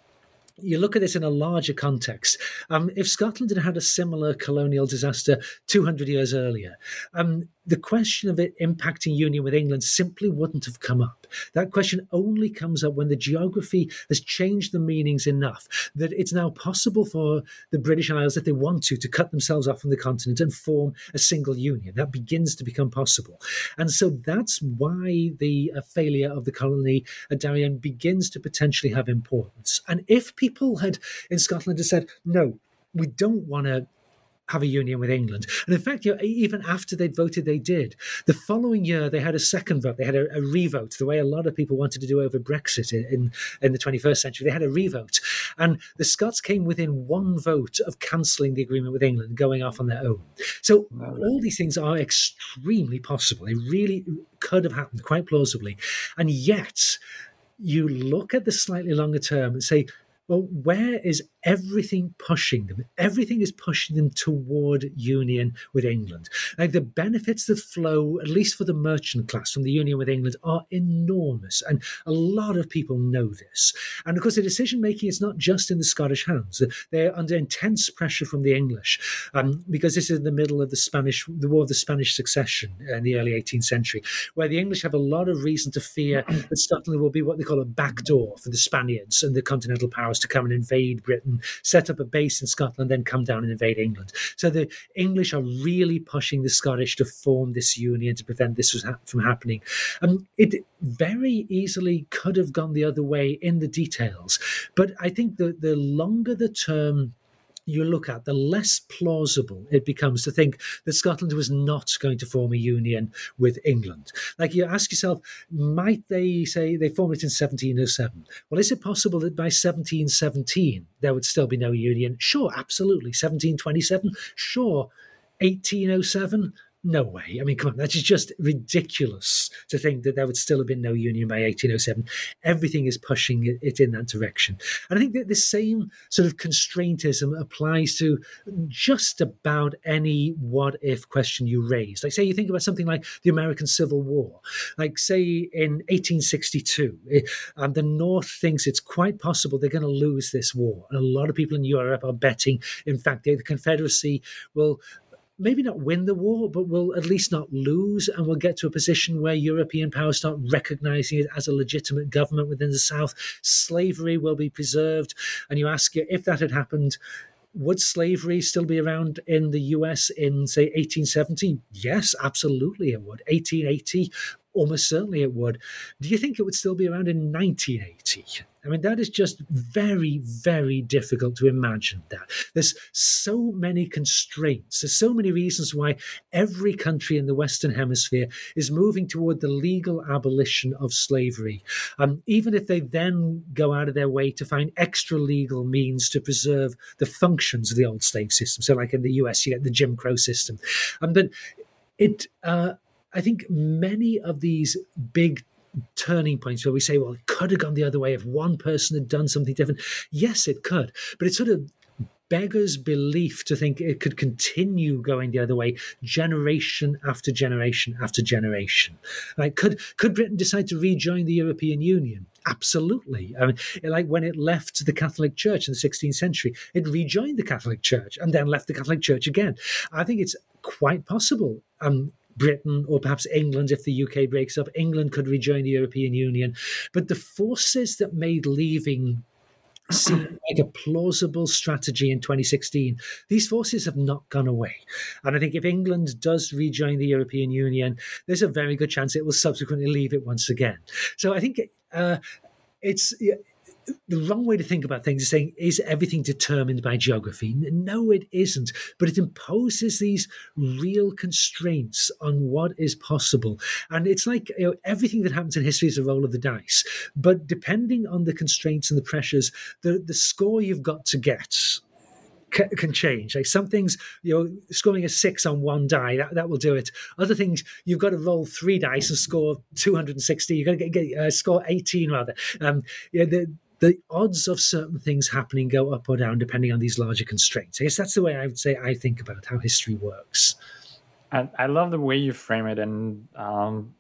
you look at this in a larger context. Um, if Scotland had had a similar colonial disaster 200 years earlier, um, the question of it impacting union with England simply wouldn't have come up. That question only comes up when the geography has changed the meanings enough that it's now possible for the British Isles, if they want to, to cut themselves off from the continent and form a single union. That begins to become possible. And so that's why the uh, failure of the colony at Darien begins to potentially have importance. And if people had in Scotland had said, no, we don't want to have a union with England. And in fact, you know, even after they'd voted, they did. The following year, they had a second vote. They had a, a revote, the way a lot of people wanted to do over Brexit in, in, in, the 21st century. They had a revote. And the Scots came within one vote of cancelling the agreement with England, going off on their own. So all uh, these things are extremely possible. They really could have happened quite plausibly. And yet, you look at the slightly longer term and say, well, where is everything pushing them? Everything is pushing them toward union with England. Like the benefits that flow, at least for the merchant class from the union with England, are enormous. And a lot of people know this. And of course, the decision making is not just in the Scottish hands. They're under intense pressure from the English um, because this is in the middle of the Spanish, the War of the Spanish Succession in the early 18th century, where the English have a lot of reason to fear that Scotland will be what they call a backdoor for the Spaniards and the continental powers to come and invade Britain, set up a base in Scotland, then come down and invade England. So the English are really pushing the Scottish to form this union to prevent this from happening. And it very easily could have gone the other way in the details, but I think the the longer the term you look at, the less plausible it becomes to think that Scotland was not going to form a union with England. Like you ask yourself, might they say they formed it in 1707? Well, is it possible that by 1717 there would still be no union? Sure, absolutely. 1727? Sure. 1807? No way. I mean, come on, that is just ridiculous to think that there would still have been no union by 1807. Everything is pushing it in that direction. And I think that the same sort of constraintism applies to just about any what if question you raise. Like, say, you think about something like the American Civil War. Like, say, in 1862, it, um, the North thinks it's quite possible they're going to lose this war. And a lot of people in Europe are betting, in fact, the Confederacy will maybe not win the war, but we'll at least not lose, and we'll get to a position where European powers start recognizing it as a legitimate government within the South. Slavery will be preserved, and you ask if that had happened. Would slavery still be around in the US in, say, 1870? Yes, absolutely it would. 1880, almost certainly it would. Do you think it would still be around in 1980? I mean, that is just very, very difficult to imagine that. There's so many constraints. There's so many reasons why every country in the Western Hemisphere is moving toward the legal abolition of slavery. Um, even if they then go out of their way to find extra legal means to preserve the functions of the old slave system. So, like in the US, you get the Jim Crow system. Um, but it, uh, I think many of these big turning points where we say, well, it could have gone the other way if one person had done something different. Yes, it could, but it sort of beggars belief to think it could continue going the other way generation after generation after generation. Like, could could Britain decide to rejoin the European Union? Absolutely. I mean, like when it left the Catholic Church in the 16th century, it rejoined the Catholic Church and then left the Catholic Church again. I think it's quite possible. Um, Britain or perhaps England, if the UK breaks up, England could rejoin the European Union. But the forces that made leaving seem like a plausible strategy in 2016. These forces have not gone away. And I think if England does rejoin the European Union, there's a very good chance it will subsequently leave it once again. So I think uh, it's the wrong way to think about things is saying, is everything determined by geography? No, it isn't. But it imposes these real constraints on what is possible. And it's like you know, everything that happens in history is a roll of the dice. But depending on the constraints and the pressures, the, the score you've got to get can change. Like some things, you know, scoring a six on one die that, that will do it. Other things, you've got to roll three dice and score two hundred and sixty. You've got to get, get uh, score eighteen rather. Um, the the odds of certain things happening go up or down depending on these larger constraints. I guess that's the way I would say I think about how history works. I, I love the way you frame it, and um,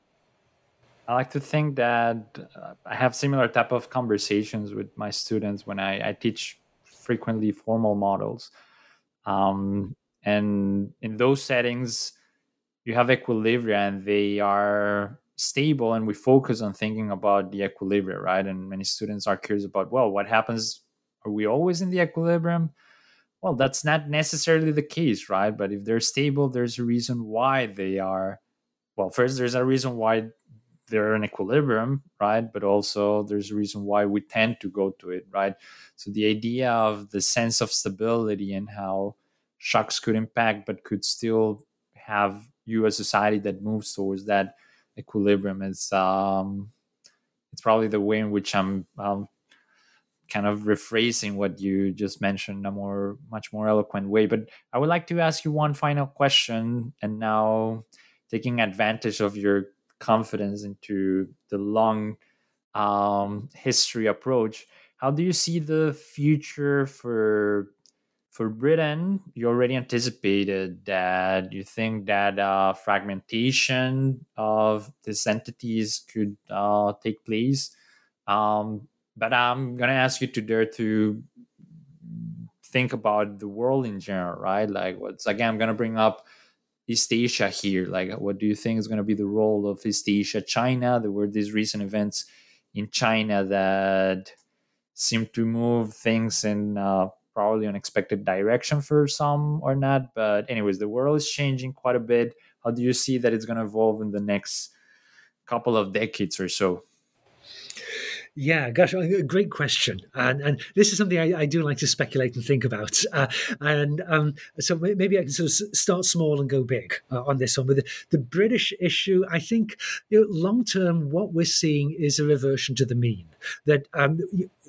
I like to think that uh, I have similar type of conversations with my students when I, I teach frequently formal models, um, and in those settings, you have equilibria, and they are stable and we focus on thinking about the equilibrium, right? And many students are curious about, well, what happens? Are we always in the equilibrium? Well, that's not necessarily the case, right? But if they're stable, there's a reason why they are. Well, first, there's a reason why they're in equilibrium, right? But also, there's a reason why we tend to go to it, right? So, the idea of the sense of stability and how shocks could impact, but could still have you as a society that moves towards that equilibrium is um, it's probably the way in which I'm um, kind of rephrasing what you just mentioned in a more much more eloquent way. But I would like to ask you one final question, and now taking advantage of your confidence into the long um, history approach. How do you see the future for for Britain, you already anticipated that you think that uh, fragmentation of these entities could uh, take place. Um, but I'm going to ask you to dare to think about the world in general, right? Like, what's again, I'm going to bring up East Asia here. Like, what do you think is going to be the role of East Asia, China? There were these recent events in China that seem to move things in uh, probably unexpected direction for some or not. But anyways, the world is changing quite a bit. How do you see that it's going to evolve in the next couple of decades or so? Yeah, gosh, a great question, and and this is something I, I do like to speculate and think about. Uh, and um, so maybe I can sort of start small and go big uh, on this one. With the, the, British issue, I think you know, long term, what we're seeing is a reversion to the mean. That um,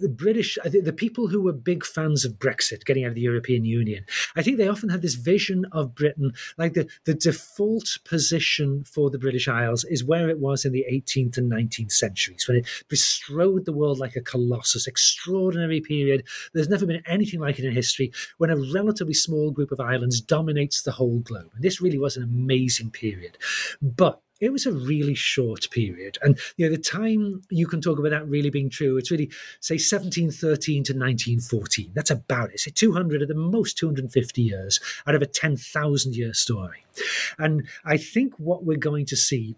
the British, the people who were big fans of Brexit, getting out of the European Union, I think they often had this vision of Britain like the the default position for the British Isles is where it was in the 18th and 19th centuries when it bestrode the world like a colossus, extraordinary period. There's never been anything like it in history when a relatively small group of islands dominates the whole globe. And this really was an amazing period. But it was a really short period. And you know, the time you can talk about that really being true, it's really say 1713 to 1914. That's about it. Say 200 at the most 250 years out of a 10,000 year story. And I think what we're going to see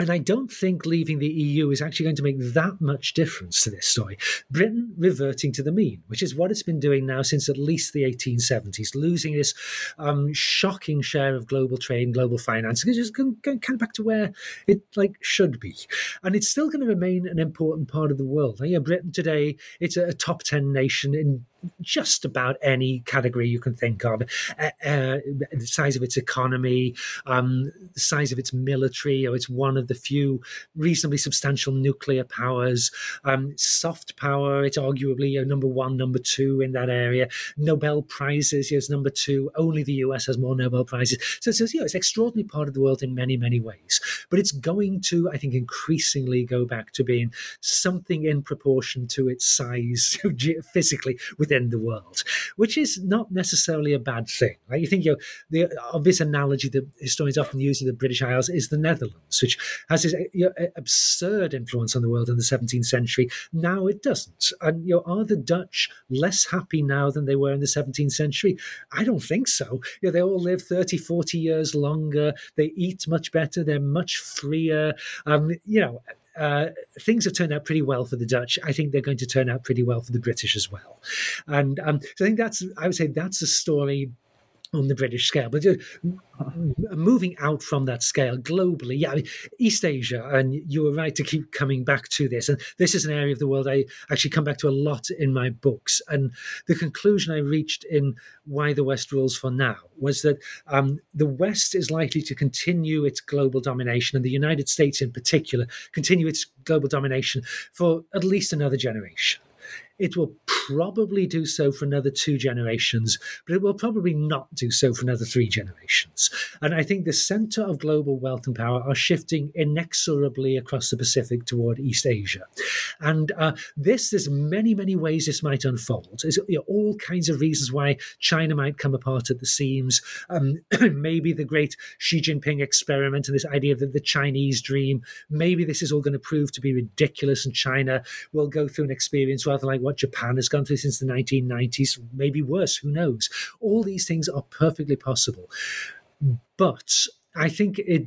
and I don't think leaving the EU is actually going to make that much difference to this story. Britain reverting to the mean, which is what it's been doing now since at least the 1870s, losing this um, shocking share of global trade and global finance, it's just going, going kind of back to where it like should be. And it's still going to remain an important part of the world. Now, yeah, Britain today, it's a, a top 10 nation in just about any category you can think of. Uh, uh, the size of its economy, um, the size of its military, or it's one of the few reasonably substantial nuclear powers. Um, soft power, it's arguably you know, number one, number two in that area. Nobel prizes is number two. Only the US has more Nobel prizes. So, so you know, it's an extraordinary part of the world in many, many ways. But it's going to, I think, increasingly go back to being something in proportion to its size physically with within the world, which is not necessarily a bad thing. Right? You think you know, the obvious analogy that historians often use of the British Isles is the Netherlands, which has this you know, absurd influence on the world in the 17th century. Now it doesn't. And you know, are the Dutch less happy now than they were in the 17th century? I don't think so. You know, they all live 30, 40 years longer. They eat much better. They're much freer. Um, you know, uh, things have turned out pretty well for the Dutch. I think they're going to turn out pretty well for the British as well. And um, so I think that's, I would say that's a story on the British scale. But moving out from that scale globally, yeah, I mean, East Asia, and you were right to keep coming back to this. And this is an area of the world I actually come back to a lot in my books. And the conclusion I reached in Why the West Rules for Now was that um, the West is likely to continue its global domination, and the United States in particular, continue its global domination for at least another generation. It will probably do so for another two generations, but it will probably not do so for another three generations. And I think the center of global wealth and power are shifting inexorably across the Pacific toward East Asia. And uh, this, there's many, many ways this might unfold. There's you know, all kinds of reasons why China might come apart at the seams. Um, maybe the great Xi Jinping experiment and this idea of the, the Chinese dream. Maybe this is all going to prove to be ridiculous, and China will go through an experience rather like what what Japan has gone through since the 1990s, maybe worse, who knows? All these things are perfectly possible. But I think it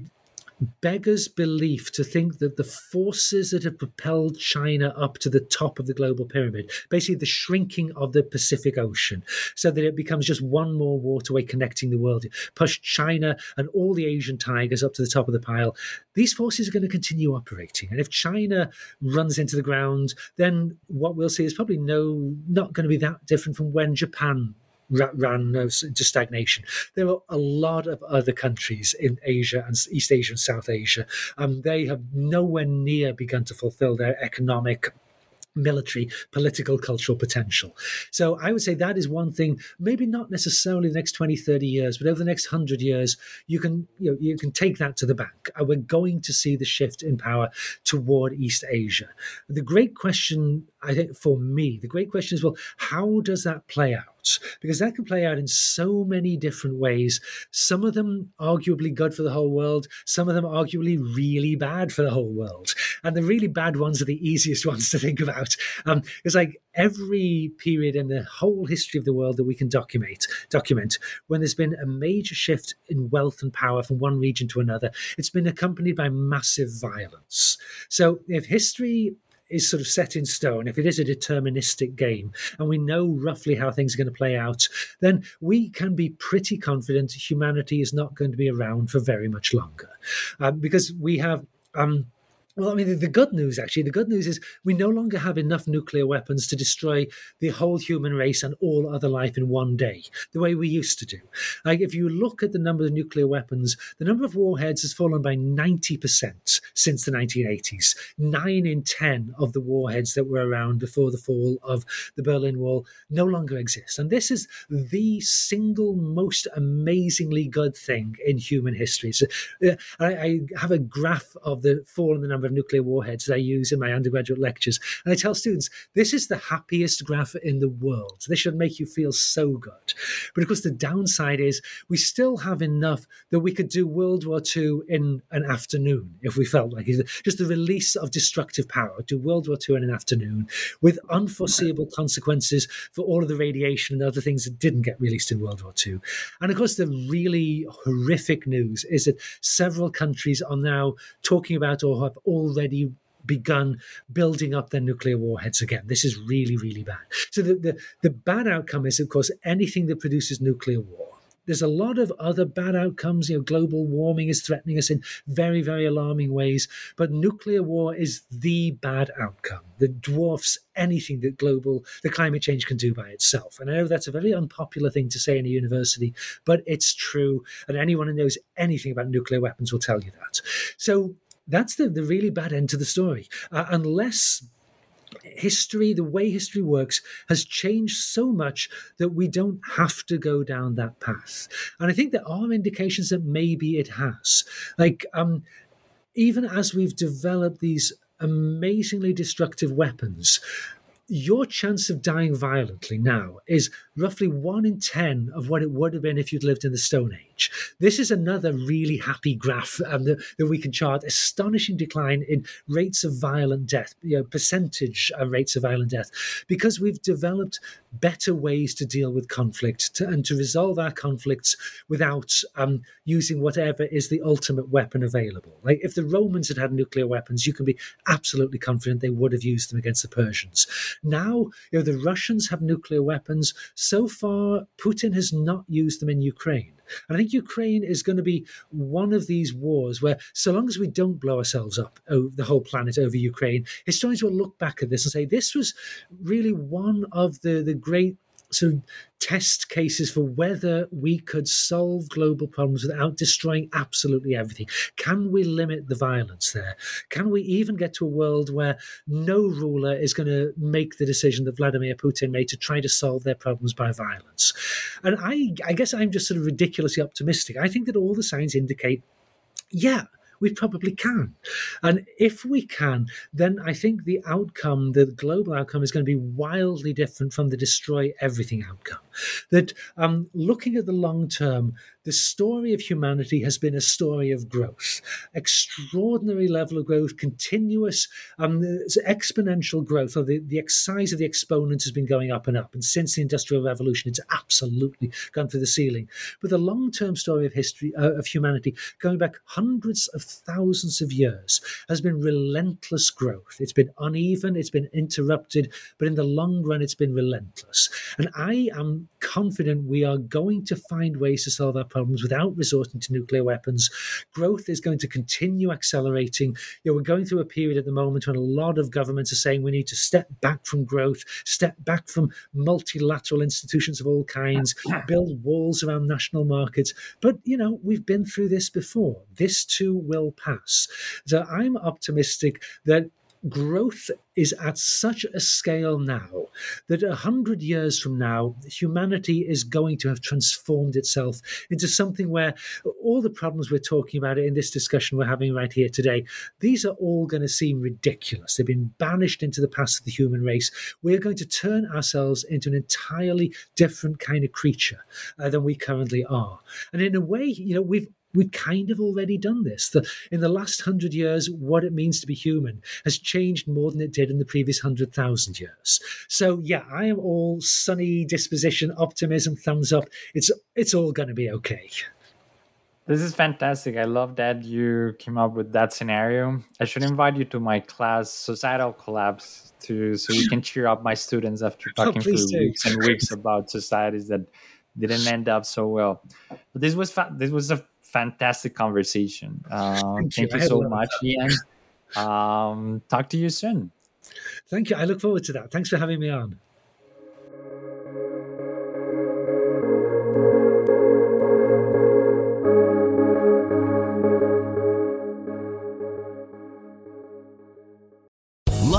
beggars belief to think that the forces that have propelled China up to the top of the global pyramid, basically the shrinking of the Pacific Ocean, so that it becomes just one more waterway connecting the world, push China and all the Asian tigers up to the top of the pile. These forces are going to continue operating. And if China runs into the ground, then what we'll see is probably no not going to be that different from when Japan ran into stagnation. There are a lot of other countries in Asia and East Asia and South Asia. Um, they have nowhere near begun to fulfill their economic military, political, cultural potential. So I would say that is one thing, maybe not necessarily the next 20, 30 years, but over the next 100 years, you can you know, you can take that to the bank. Uh, we're going to see the shift in power toward East Asia. The great question, I think, for me, the great question is, well, how does that play out? because that can play out in so many different ways. Some of them arguably good for the whole world, some of them arguably really bad for the whole world. And the really bad ones are the easiest ones to think about. Um, it's like every period in the whole history of the world that we can document, document when there's been a major shift in wealth and power from one region to another, it's been accompanied by massive violence. So if history is sort of set in stone, if it is a deterministic game, and we know roughly how things are going to play out, then we can be pretty confident humanity is not going to be around for very much longer. Uh, because we have. Um, well, I mean, the, the, good news actually, the good news is we no longer have enough nuclear weapons to destroy the whole human race and all other life in one day, the way we used to do. Like, if you look at the number of nuclear weapons, the number of warheads has fallen by 90% since the 1980s. Nine in 10 of the warheads that were around before the fall of the Berlin Wall no longer exist. And this is the single most amazingly good thing in human history. So, uh, I, I have a graph of the fall in the number number of nuclear warheads that I use in my undergraduate lectures. And I tell students, this is the happiest graph in the world. This should make you feel so good. But of course, the downside is we still have enough that we could do World War II in an afternoon if we felt like it. Just the release of destructive power, do World War II in an afternoon with unforeseeable consequences for all of the radiation and other things that didn't get released in World War II. And of course, the really horrific news is that several countries are now talking about or have already begun building up their nuclear warheads again. This is really, really bad. So the, the, the bad outcome is, of course, anything that produces nuclear war. There's a lot of other bad outcomes. You know, global warming is threatening us in very, very alarming ways. But nuclear war is the bad outcome that dwarfs anything that global, the climate change can do by itself. And I know that's a very unpopular thing to say in a university, but it's true. And anyone who knows anything about nuclear weapons will tell you that. So that's the, the really bad end to the story. Uh, unless history, the way history works, has changed so much that we don't have to go down that path. And I think there are indications that maybe it has. Like, um, even as we've developed these amazingly destructive weapons, your chance of dying violently now is roughly one in 10 of what it would have been if you'd lived in the Stone Age. This is another really happy graph um, that, that, we can chart astonishing decline in rates of violent death, you know, percentage rates of violent death, because we've developed better ways to deal with conflict to, and to resolve our conflicts without um, using whatever is the ultimate weapon available. Like if the Romans had had nuclear weapons, you can be absolutely confident they would have used them against the Persians. Now, you know, the Russians have nuclear weapons. So far, Putin has not used them in Ukraine. And I think Ukraine is going to be one of these wars where, so long as we don't blow ourselves up, oh, the whole planet over Ukraine, historians will look back at this and say this was really one of the, the great sort of test cases for whether we could solve global problems without destroying absolutely everything. Can we limit the violence there? Can we even get to a world where no ruler is going to make the decision that Vladimir Putin made to try to solve their problems by violence? And I, I guess I'm just sort of ridiculously optimistic. I think that all the signs indicate, yeah, we probably can. And if we can, then I think the outcome, the global outcome, is going to be wildly different from the destroy everything outcome. That um, looking at the long term, the story of humanity has been a story of growth, extraordinary level of growth, continuous, um, exponential growth. Or the, the size of the exponent has been going up and up. And since the Industrial Revolution, it's absolutely gone through the ceiling. But the long term story of history, uh, of humanity, going back hundreds of thousands of years, has been relentless growth. It's been uneven, it's been interrupted, but in the long run, it's been relentless. And I am confident we are going to find ways to solve our problems without resorting to nuclear weapons. Growth is going to continue accelerating. You know, we're going through a period at the moment when a lot of governments are saying we need to step back from growth, step back from multilateral institutions of all kinds, build walls around national markets. But, you know, we've been through this before. This too will pass. So I'm optimistic that growth is at such a scale now that a hundred years from now, humanity is going to have transformed itself into something where all the problems we're talking about in this discussion we're having right here today, these are all going to seem ridiculous. They've been banished into the past of the human race. We're going to turn ourselves into an entirely different kind of creature uh, than we currently are. And in a way, you know, we've we've kind of already done this. The, in the last hundred years, what it means to be human has changed more than it did in the previous hundred thousand years. So yeah, I am all sunny disposition, optimism, thumbs up. It's it's all going to be okay. This is fantastic. I love that you came up with that scenario. I should invite you to my class, Societal Collapse, to so you can cheer up my students after oh, talking oh, for do. weeks and weeks about societies that didn't end up so well. But this was fa- this was a fantastic conversation. Uh, thank, thank you, you so much, Ian. Um, talk to you soon. Thank you. I look forward to that. Thanks for having me on.